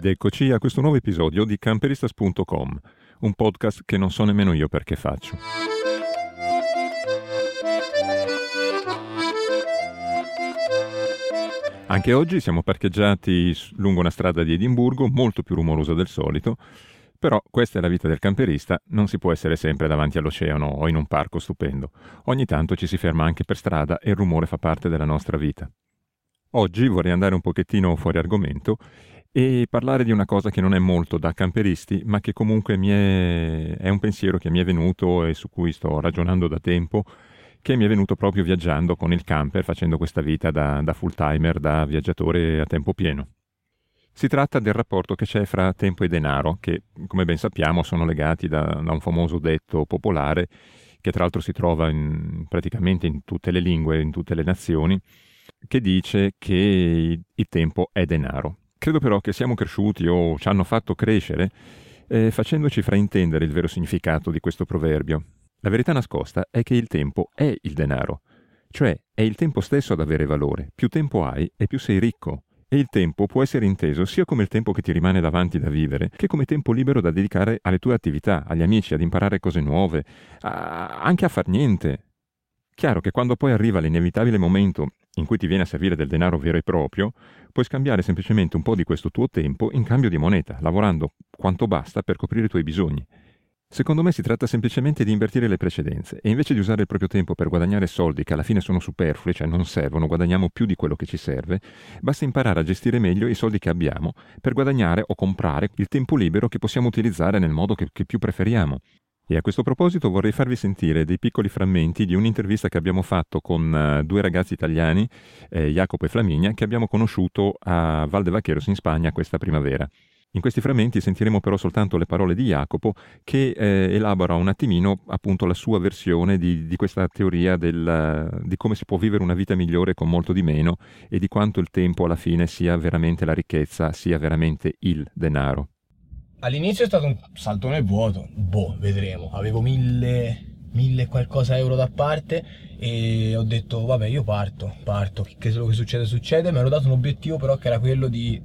Ed eccoci a questo nuovo episodio di camperistas.com, un podcast che non so nemmeno io perché faccio. Anche oggi siamo parcheggiati lungo una strada di Edimburgo, molto più rumorosa del solito, però questa è la vita del camperista, non si può essere sempre davanti all'oceano o in un parco stupendo. Ogni tanto ci si ferma anche per strada e il rumore fa parte della nostra vita. Oggi vorrei andare un pochettino fuori argomento e parlare di una cosa che non è molto da camperisti, ma che comunque è... è un pensiero che mi è venuto e su cui sto ragionando da tempo che mi è venuto proprio viaggiando con il camper, facendo questa vita da, da full timer, da viaggiatore a tempo pieno. Si tratta del rapporto che c'è fra tempo e denaro, che come ben sappiamo sono legati da, da un famoso detto popolare, che tra l'altro si trova in, praticamente in tutte le lingue, in tutte le nazioni, che dice che il tempo è denaro. Credo però che siamo cresciuti o ci hanno fatto crescere eh, facendoci fraintendere il vero significato di questo proverbio. La verità nascosta è che il tempo è il denaro, cioè è il tempo stesso ad avere valore. Più tempo hai e più sei ricco. E il tempo può essere inteso sia come il tempo che ti rimane davanti da vivere, che come tempo libero da dedicare alle tue attività, agli amici, ad imparare cose nuove, a... anche a far niente. Chiaro che quando poi arriva l'inevitabile momento in cui ti viene a servire del denaro vero e proprio, puoi scambiare semplicemente un po' di questo tuo tempo in cambio di moneta, lavorando quanto basta per coprire i tuoi bisogni. Secondo me si tratta semplicemente di invertire le precedenze e invece di usare il proprio tempo per guadagnare soldi che alla fine sono superflui, cioè non servono, guadagniamo più di quello che ci serve, basta imparare a gestire meglio i soldi che abbiamo per guadagnare o comprare il tempo libero che possiamo utilizzare nel modo che, che più preferiamo. E a questo proposito vorrei farvi sentire dei piccoli frammenti di un'intervista che abbiamo fatto con uh, due ragazzi italiani, eh, Jacopo e Flaminia, che abbiamo conosciuto a Val de Vaqueros in Spagna questa primavera. In questi frammenti sentiremo però soltanto le parole di Jacopo che eh, elabora un attimino appunto la sua versione di, di questa teoria del, di come si può vivere una vita migliore con molto di meno e di quanto il tempo alla fine sia veramente la ricchezza, sia veramente il denaro. All'inizio è stato un salto nel vuoto, boh, vedremo, avevo mille, mille qualcosa euro da parte e ho detto vabbè io parto, parto, che quello che succede succede, mi ero dato un obiettivo però che era quello di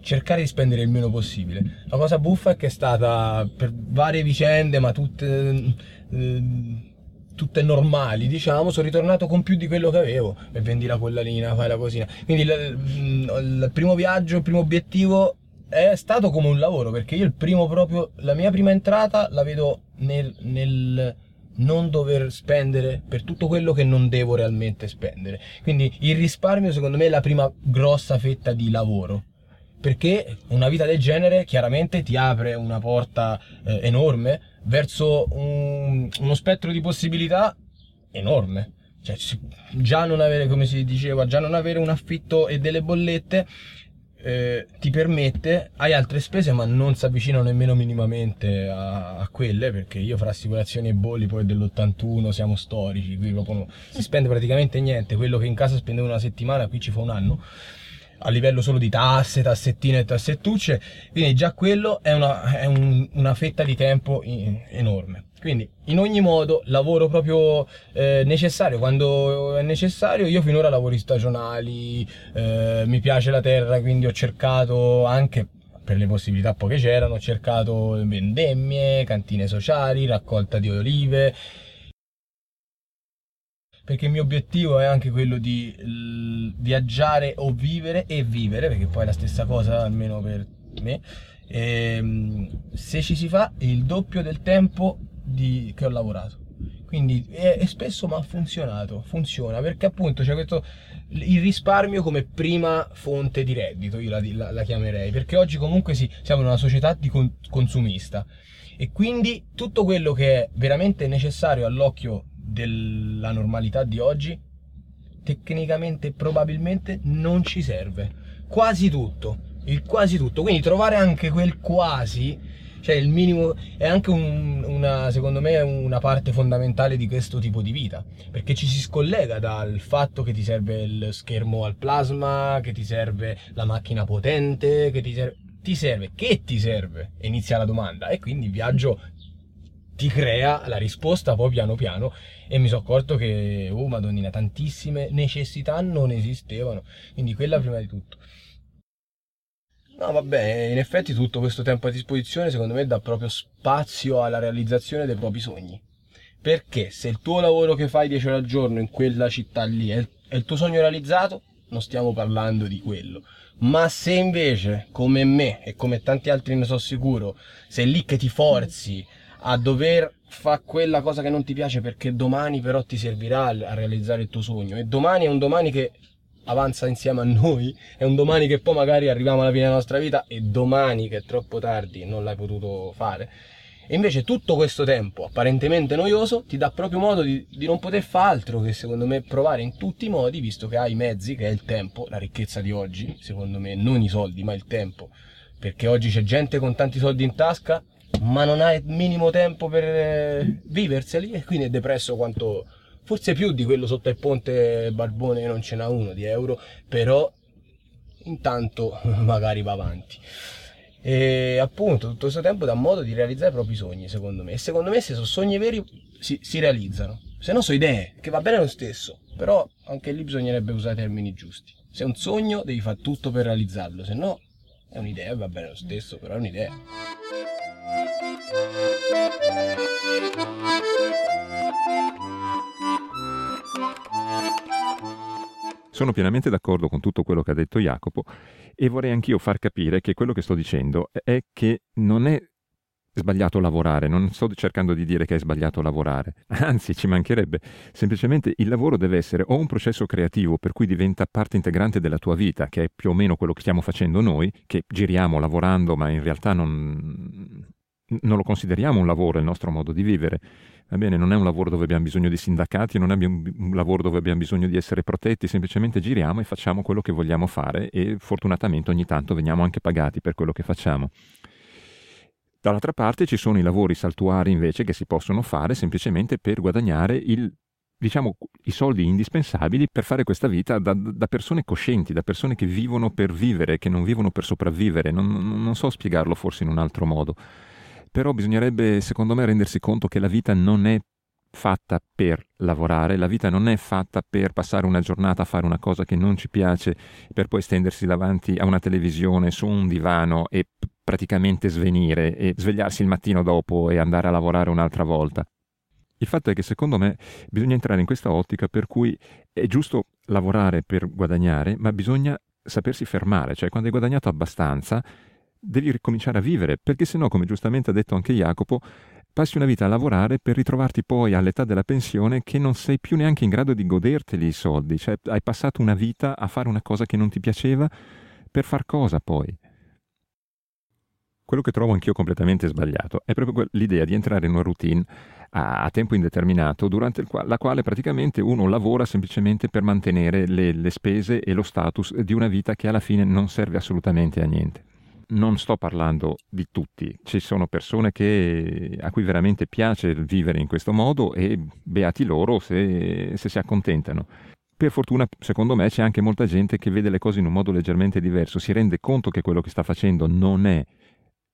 cercare di spendere il meno possibile. La cosa buffa è che è stata per varie vicende, ma tutte, eh, tutte normali, diciamo, sono ritornato con più di quello che avevo. E vendi la collanina, fai la cosina. Quindi il, il primo viaggio, il primo obiettivo è stato come un lavoro, perché io il primo proprio, la mia prima entrata la vedo nel, nel non dover spendere per tutto quello che non devo realmente spendere. Quindi il risparmio secondo me è la prima grossa fetta di lavoro perché una vita del genere chiaramente ti apre una porta eh, enorme verso un, uno spettro di possibilità enorme. Cioè, già non avere, come si diceva, già non avere un affitto e delle bollette eh, ti permette, hai altre spese ma non si avvicinano nemmeno minimamente a, a, quelle, perché io fra assicurazioni e bolli poi dell'81 siamo storici, qui proprio no, si spende praticamente niente, quello che in casa spendevo una settimana qui ci fa un anno a livello solo di tasse, tassettine e tassettucce, quindi già quello è una, è un, una fetta di tempo enorme. Quindi in ogni modo lavoro proprio eh, necessario, quando è necessario, io finora lavori stagionali, eh, mi piace la terra, quindi ho cercato anche per le possibilità poche c'erano, ho cercato vendemmie, cantine sociali, raccolta di olive, perché il mio obiettivo è anche quello di viaggiare o vivere e vivere, perché poi è la stessa cosa almeno per me. E, ehm, se ci si fa il doppio del tempo di, che ho lavorato. Quindi è, è spesso ma ha funzionato, funziona perché appunto c'è questo il risparmio come prima fonte di reddito, io la, la, la chiamerei, perché oggi comunque sì, siamo in una società di con, consumista e quindi tutto quello che è veramente necessario all'occhio della normalità di oggi, tecnicamente probabilmente non ci serve. Quasi tutto, il quasi tutto. Quindi trovare anche quel quasi, cioè il minimo, è anche un, una, secondo me, una parte fondamentale di questo tipo di vita. Perché ci si scollega dal fatto che ti serve il schermo al plasma, che ti serve la macchina potente, che ti serve ti serve, che ti serve? Inizia la domanda e quindi il viaggio ti crea la risposta poi piano piano e mi sono accorto che, oh madonnina, tantissime necessità non esistevano, quindi quella prima di tutto. No, vabbè, in effetti tutto questo tempo a disposizione secondo me dà proprio spazio alla realizzazione dei propri sogni. Perché se il tuo lavoro che fai 10 ore al giorno in quella città lì è, il tuo sogno realizzato, non stiamo parlando di quello. Ma se invece, come me e come tanti altri ne so sicuro, sei lì che ti forzi a dover fare quella cosa che non ti piace perché domani però ti servirà a realizzare il tuo sogno e domani è un domani che avanza insieme a noi, è un domani che poi magari arriviamo alla fine della nostra vita e domani che è troppo tardi non l'hai potuto fare. E invece tutto questo tempo apparentemente noioso ti dà proprio modo di, di, non poter fare altro che secondo me provare in tutti i modi, visto che hai i mezzi, che è il tempo, la ricchezza di oggi, secondo me non i soldi ma il tempo, perché oggi c'è gente con tanti soldi in tasca ma non ha il minimo tempo per eh, viverseli e quindi è depresso quanto, forse più di quello sotto il ponte Barbone non ce n'ha uno di euro, però intanto magari va avanti. E appunto tutto questo tempo dà modo di realizzare i propri sogni, secondo me. E secondo me se sono sogni veri si, si realizzano. Se no sono idee, che va bene lo stesso, però anche lì bisognerebbe usare i termini giusti. Se è un sogno devi fare tutto per realizzarlo, se no è un'idea, va bene lo stesso, però è un'idea. Sono pienamente d'accordo con tutto quello che ha detto Jacopo e vorrei anch'io far capire che quello che sto dicendo è che non è sbagliato lavorare, non sto cercando di dire che è sbagliato lavorare, anzi ci mancherebbe, semplicemente il lavoro deve essere o un processo creativo per cui diventa parte integrante della tua vita, che è più o meno quello che stiamo facendo noi, che giriamo lavorando ma in realtà non, non lo consideriamo un lavoro, il nostro modo di vivere. Va bene, non è un lavoro dove abbiamo bisogno di sindacati, non è un lavoro dove abbiamo bisogno di essere protetti, semplicemente giriamo e facciamo quello che vogliamo fare e fortunatamente ogni tanto veniamo anche pagati per quello che facciamo. Dall'altra parte ci sono i lavori saltuari invece che si possono fare semplicemente per guadagnare il, diciamo, i soldi indispensabili per fare questa vita da, da, persone coscienti, da persone che vivono per vivere, che non vivono per sopravvivere. Non, non so spiegarlo forse in un altro modo però bisognerebbe secondo me rendersi conto che la vita non è fatta per lavorare, la vita non è fatta per passare una giornata a fare una cosa che non ci piace, per poi stendersi davanti a una televisione su un divano e praticamente svenire e svegliarsi il mattino dopo e andare a lavorare un'altra volta. Il fatto è che secondo me bisogna entrare in questa ottica per cui è giusto lavorare per guadagnare, ma bisogna sapersi fermare, cioè quando hai guadagnato abbastanza devi ricominciare a vivere, perché se no, come giustamente ha detto anche Jacopo, passi una vita a lavorare per ritrovarti poi all'età della pensione che non sei più neanche in grado di goderteli i soldi, cioè hai passato una vita a fare una cosa che non ti piaceva per far cosa poi? Quello che trovo anch'io completamente sbagliato è proprio l'idea di entrare in una routine a, tempo indeterminato, durante qua- la quale praticamente uno lavora semplicemente per mantenere le, le spese e lo status di una vita che alla fine non serve assolutamente a niente non sto parlando di tutti, ci sono persone che, a cui veramente piace vivere in questo modo e beati loro se, se si accontentano. Per fortuna, secondo me, c'è anche molta gente che vede le cose in un modo leggermente diverso, si rende conto che quello che sta facendo non è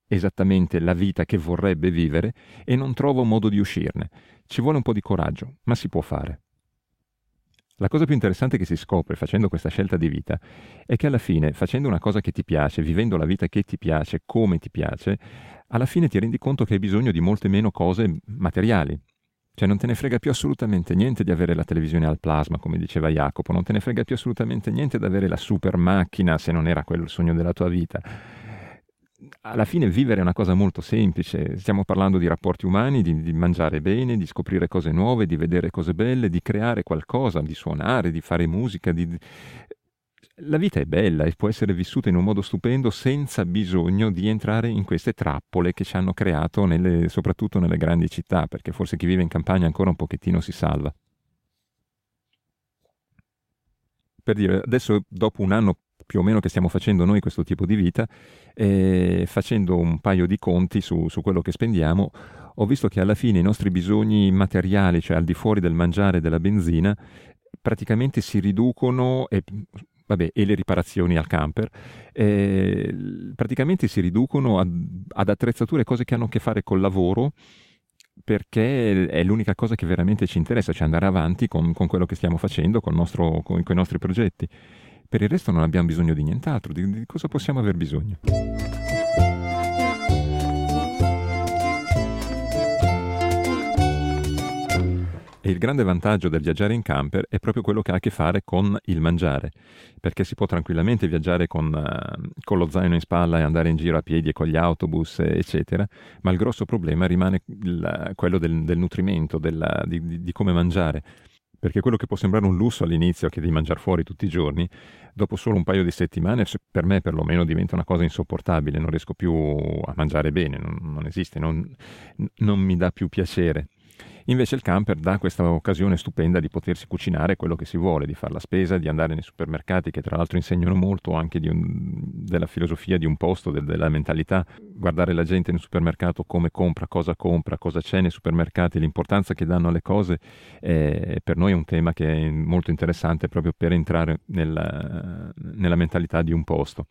esattamente la vita che vorrebbe vivere e non trova un modo di uscirne. Ci vuole un po' di coraggio, ma si può fare. La cosa più interessante che si scopre facendo questa scelta di vita è che alla fine, facendo una cosa che ti piace, vivendo la vita che ti piace, come ti piace, alla fine ti rendi conto che hai bisogno di molte meno cose materiali. Cioè non te ne frega più assolutamente niente di avere la televisione al plasma, come diceva Jacopo, non te ne frega più assolutamente niente di avere la super macchina se non era quello il sogno della tua vita alla fine vivere è una cosa molto semplice, stiamo parlando di rapporti umani, di, di, mangiare bene, di scoprire cose nuove, di vedere cose belle, di creare qualcosa, di suonare, di fare musica. Di... La vita è bella e può essere vissuta in un modo stupendo senza bisogno di entrare in queste trappole che ci hanno creato nelle, soprattutto nelle grandi città, perché forse chi vive in campagna ancora un pochettino si salva. Per dire, adesso dopo un anno più o meno che stiamo facendo noi questo tipo di vita, e facendo un paio di conti su, su quello che spendiamo, ho visto che alla fine i nostri bisogni materiali, cioè al di fuori del mangiare e della benzina, praticamente si riducono e, vabbè, e le riparazioni al camper, eh, praticamente si riducono ad, ad attrezzature, cose che hanno a che fare col lavoro, perché è l'unica cosa che veramente ci interessa, cioè andare avanti con, con quello che stiamo facendo, nostro, con, con i nostri progetti Per il resto non abbiamo bisogno di nient'altro, di, di cosa possiamo aver bisogno? E il grande vantaggio del viaggiare in camper è proprio quello che ha a che fare con il mangiare, perché si può tranquillamente viaggiare con, uh, con, lo zaino in spalla e andare in giro a piedi e con gli autobus, eccetera, ma il grosso problema rimane il, quello del, del nutrimento, della, di, di, di come mangiare perché quello che può sembrare un lusso all'inizio, che di mangiare fuori tutti i giorni, dopo solo un paio di settimane, per me perlomeno diventa una cosa insopportabile, non riesco più a mangiare bene, non, non esiste, non, non mi dà più piacere. Invece il camper dà questa occasione stupenda di potersi cucinare quello che si vuole, di fare la spesa, di andare nei supermercati che tra l'altro insegnano molto anche un, della filosofia di un posto, del, della mentalità, guardare la gente nel supermercato come compra, cosa compra, cosa c'è nei supermercati, l'importanza che danno alle cose, eh, per noi è un tema che è molto interessante proprio per entrare nella, nella mentalità di un posto.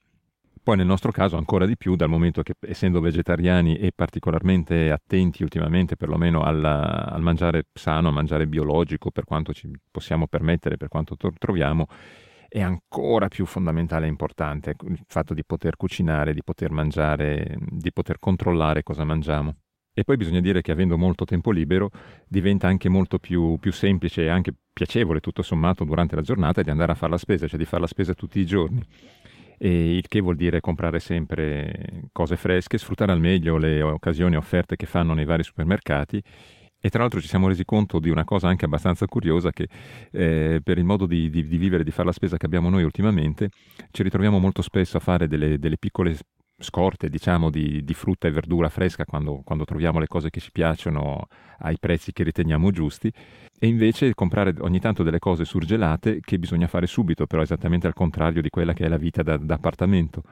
Poi nel nostro caso ancora di più, dal momento che essendo vegetariani e particolarmente attenti ultimamente perlomeno al, al mangiare sano, al mangiare biologico, per quanto ci possiamo permettere, per quanto to- troviamo, è ancora più fondamentale e importante il fatto di poter cucinare, di poter mangiare, di poter controllare cosa mangiamo. E poi bisogna dire che avendo molto tempo libero diventa anche molto più, più, semplice e anche piacevole tutto sommato durante la giornata di andare a fare la spesa, cioè di fare la spesa tutti i giorni il che vuol dire comprare sempre cose fresche, sfruttare al meglio le occasioni e offerte che fanno nei vari supermercati. E tra l'altro ci siamo resi conto di una cosa anche abbastanza curiosa che eh, per il modo di, di, di, vivere, di fare la spesa che abbiamo noi ultimamente, ci ritroviamo molto spesso a fare delle, delle piccole scorte diciamo di, di, frutta e verdura fresca quando, quando, troviamo le cose che ci piacciono ai prezzi che riteniamo giusti. E invece comprare ogni tanto delle cose surgelate che bisogna fare subito però esattamente al contrario di quella che è la vita da, da appartamento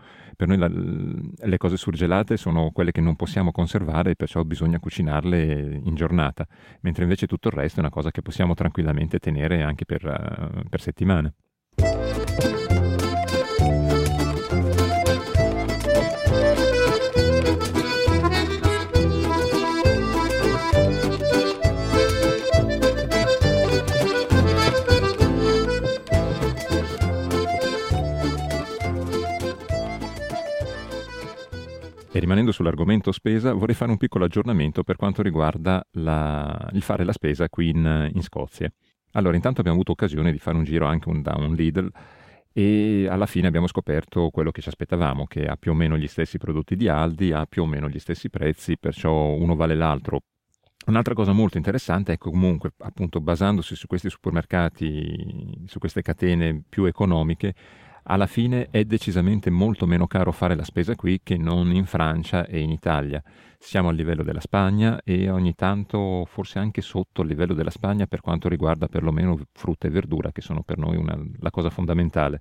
per noi la, le cose surgelate sono quelle che non possiamo conservare perciò bisogna cucinarle in giornata mentre invece tutto il resto è una cosa che possiamo tranquillamente tenere anche per, per settimane Rimanendo sull'argomento spesa, vorrei fare un piccolo aggiornamento per quanto riguarda la, il fare la spesa qui in, in, Scozia. Allora, intanto abbiamo avuto occasione di fare un giro anche un, da un Lidl e alla fine abbiamo scoperto quello che ci aspettavamo, che ha più o meno gli stessi prodotti di Aldi, ha più o meno gli stessi prezzi, perciò uno vale l'altro. Un'altra cosa molto interessante è che comunque, appunto, basandosi su questi supermercati, su queste catene più economiche, alla fine è decisamente molto meno caro fare la spesa qui che non in Francia e in Italia. Siamo al livello della Spagna e ogni tanto forse anche sotto il livello della Spagna per quanto riguarda perlomeno frutta e verdura, che sono per noi una, la cosa fondamentale.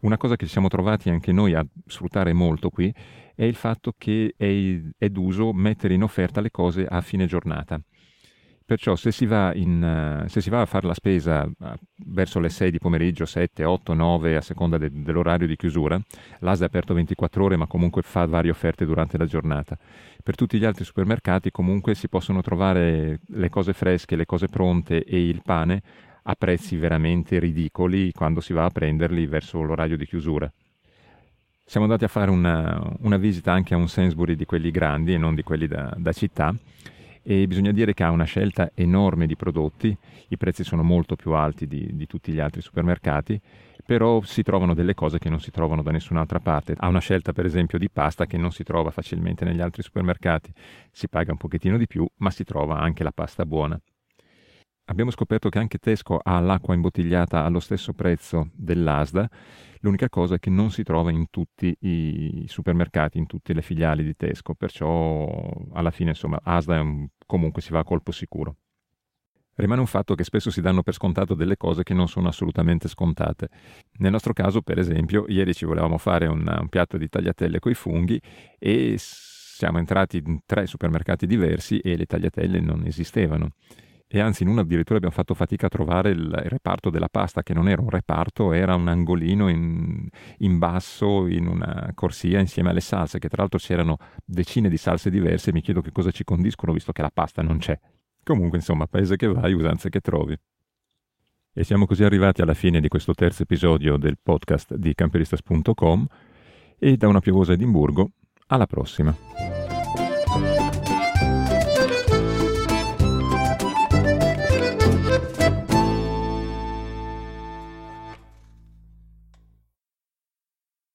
Una cosa che ci siamo trovati anche noi a sfruttare molto qui è il fatto che è, è d'uso mettere in offerta le cose a fine giornata. Perciò se si, in, uh, se si va, a fare la spesa uh, verso le 6 di pomeriggio, 7, 8, 9 a seconda de- dell'orario di chiusura, l'ASDA è aperto 24 ore ma comunque fa varie offerte durante la giornata. Per tutti gli altri supermercati comunque si possono trovare le cose fresche, le cose pronte e il pane a prezzi veramente ridicoli quando si va a prenderli verso l'orario di chiusura. Siamo andati a fare una, una visita anche a un Sainsbury di quelli grandi e non di quelli da, da città e bisogna dire che ha una scelta enorme di prodotti, i prezzi sono molto più alti di, di, tutti gli altri supermercati, però si trovano delle cose che non si trovano da nessun'altra parte. Ha una scelta per esempio di pasta che non si trova facilmente negli altri supermercati, si paga un pochettino di più, ma si trova anche la pasta buona. Abbiamo scoperto che anche Tesco ha l'acqua imbottigliata allo stesso prezzo dell'ASDA, l'unica cosa è che non si trova in tutti i supermercati, in tutte le filiali di Tesco, perciò alla fine insomma ASDA un, comunque si va a colpo sicuro. Rimane un fatto che spesso si danno per scontato delle cose che non sono assolutamente scontate. Nel nostro caso, per esempio, ieri ci volevamo fare un, un piatto di tagliatelle coi funghi e siamo entrati in tre supermercati diversi e le tagliatelle non esistevano e anzi in uno addirittura abbiamo fatto fatica a trovare il, il, reparto della pasta, che non era un reparto, era un angolino in, in, basso, in una corsia, insieme alle salse, che tra l'altro c'erano decine di salse diverse, mi chiedo che cosa ci condiscono, visto che la pasta non c'è. Comunque, insomma, paese che vai, usanze che trovi. E siamo così arrivati alla fine di questo terzo episodio del podcast di camperistas.com e da una piovosa Edimburgo alla prossima.